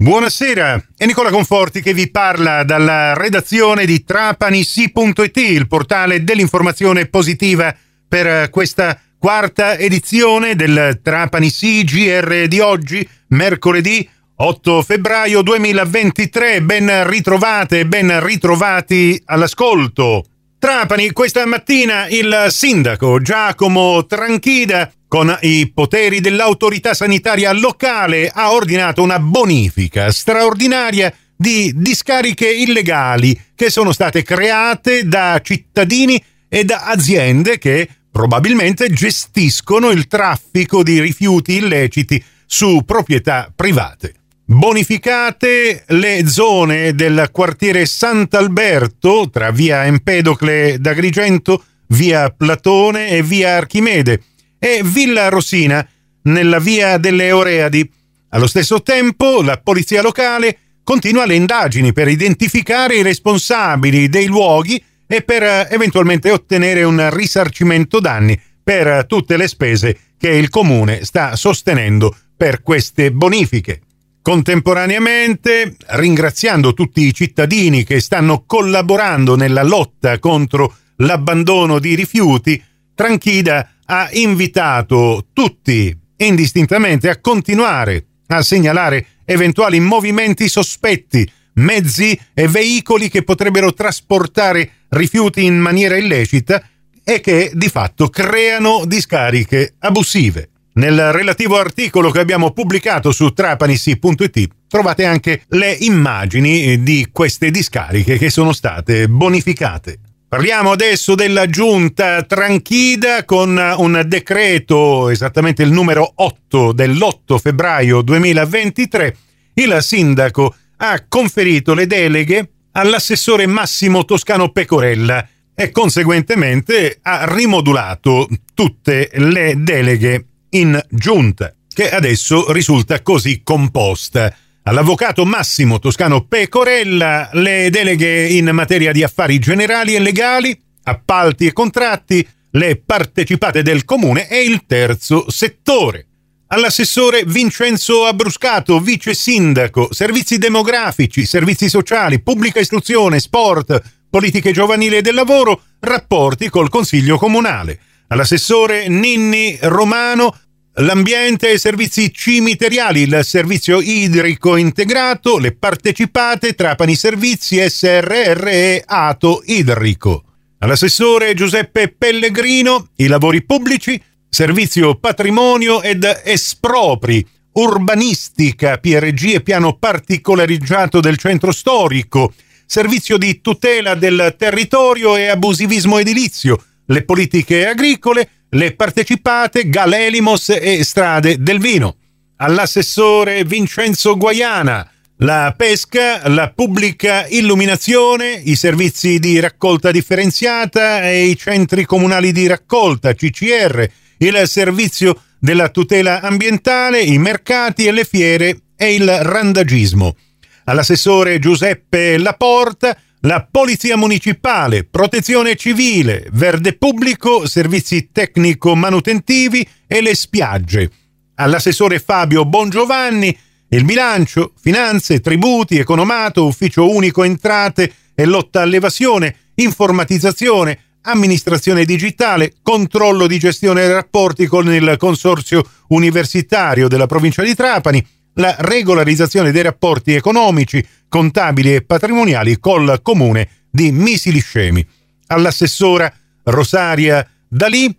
Buonasera, è Nicola Conforti che vi parla dalla redazione di trapanisi.it, il portale dell'informazione positiva per questa quarta edizione del Trapani GR di oggi, mercoledì 8 febbraio 2023. Ben ritrovate, ben ritrovati all'ascolto. Trapani, questa mattina il sindaco Giacomo Tranchida con i poteri dell'autorità sanitaria locale, ha ordinato una bonifica straordinaria di discariche illegali che sono state create da cittadini e da aziende che probabilmente gestiscono il traffico di rifiuti illeciti su proprietà private. Bonificate le zone del quartiere Sant'Alberto tra via Empedocle d'Agrigento, via Platone e via Archimede e Villa Rosina, nella via delle Oreadi. Allo stesso tempo, la polizia locale continua le indagini per identificare i responsabili dei luoghi e per eh, eventualmente ottenere un risarcimento danni per tutte le spese che il comune sta sostenendo per queste bonifiche. Contemporaneamente, ringraziando tutti i cittadini che stanno collaborando nella lotta contro l'abbandono di rifiuti, Tranchida ha invitato tutti indistintamente a continuare a segnalare eventuali movimenti sospetti, mezzi e veicoli che potrebbero trasportare rifiuti in maniera illecita e che di fatto creano discariche abusive. Nel relativo articolo che abbiamo pubblicato su trapanisi.it trovate anche le immagini di queste discariche che sono state bonificate. Parliamo adesso della giunta Tranchida con un decreto, esattamente il numero 8 dell'8 febbraio 2023. Il sindaco ha conferito le deleghe all'assessore Massimo Toscano Pecorella e conseguentemente ha rimodulato tutte le deleghe in giunta, che adesso risulta così composta all'avvocato Massimo Toscano Pecorella le deleghe in materia di affari generali e legali, appalti e contratti, le partecipate del comune e il terzo settore. All'assessore Vincenzo Abruscato, vice sindaco, servizi demografici, servizi sociali, pubblica istruzione, sport, politiche giovanili e del lavoro, rapporti col Consiglio Comunale. All'assessore Ninni Romano, l'ambiente e i servizi cimiteriali, il servizio idrico integrato, le partecipate Trapani Servizi SRR e Ato Idrico. All'assessore Giuseppe Pellegrino, i lavori pubblici, servizio patrimonio ed espropri, urbanistica, PRG e piano particolarizzato del centro storico, servizio di tutela del territorio e abusivismo edilizio, le politiche agricole, le partecipate Galelimos e Strade del Vino. All'assessore Vincenzo Guaiana, la pesca, la pubblica illuminazione, i servizi di raccolta differenziata e i centri comunali di raccolta, CCR, il servizio della tutela ambientale, i mercati e le fiere e il randagismo. All'assessore Giuseppe Laporta, la Polizia Municipale, Protezione Civile, Verde Pubblico, Servizi Tecnico-Manutentivi e le spiagge. All'assessore Fabio Bongiovanni, il bilancio, finanze, tributi, economato, ufficio unico entrate e lotta all'evasione, informatizzazione, amministrazione digitale, controllo di gestione dei rapporti con il consorzio universitario della provincia di Trapani, la regolarizzazione dei rapporti economici, contabili e patrimoniali col comune di Misiliscemi. All'assessora Rosaria Dalì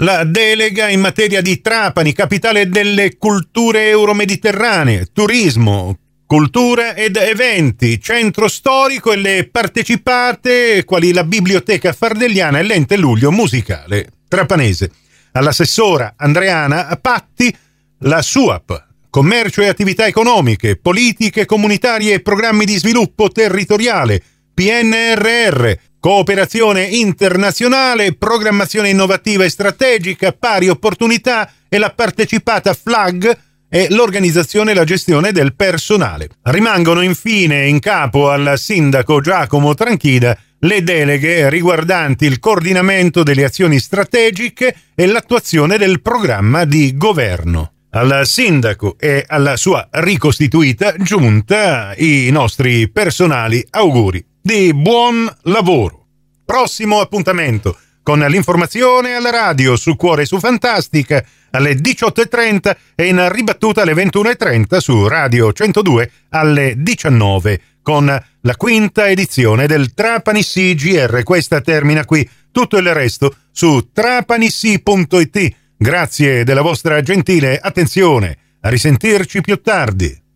la delega in materia di Trapani, capitale delle culture euromediterranee, turismo, cultura ed eventi, centro storico e le partecipate quali la Biblioteca Fardelliana e l'Ente Luglio Musicale Trapanese. All'assessora Andreana Patti la SUAP, commercio e attività economiche, politiche comunitarie e programmi di sviluppo territoriale, PNRR, cooperazione internazionale, programmazione innovativa e strategica, pari opportunità e la partecipata FLAG e l'organizzazione e la gestione del personale. Rimangono infine in capo al sindaco Giacomo Tranchida le deleghe riguardanti il coordinamento delle azioni strategiche e l'attuazione del programma di governo. Al sindaco e alla sua ricostituita giunta i nostri personali auguri di buon lavoro. Prossimo appuntamento con l'informazione alla radio su Cuore su Fantastica alle 18.30 e in ribattuta alle 21.30 su Radio 102 alle 19 con la quinta edizione del Trapani CGR. Questa termina qui, tutto il resto su trapanissi.it Grazie della vostra gentile attenzione. A risentirci più tardi.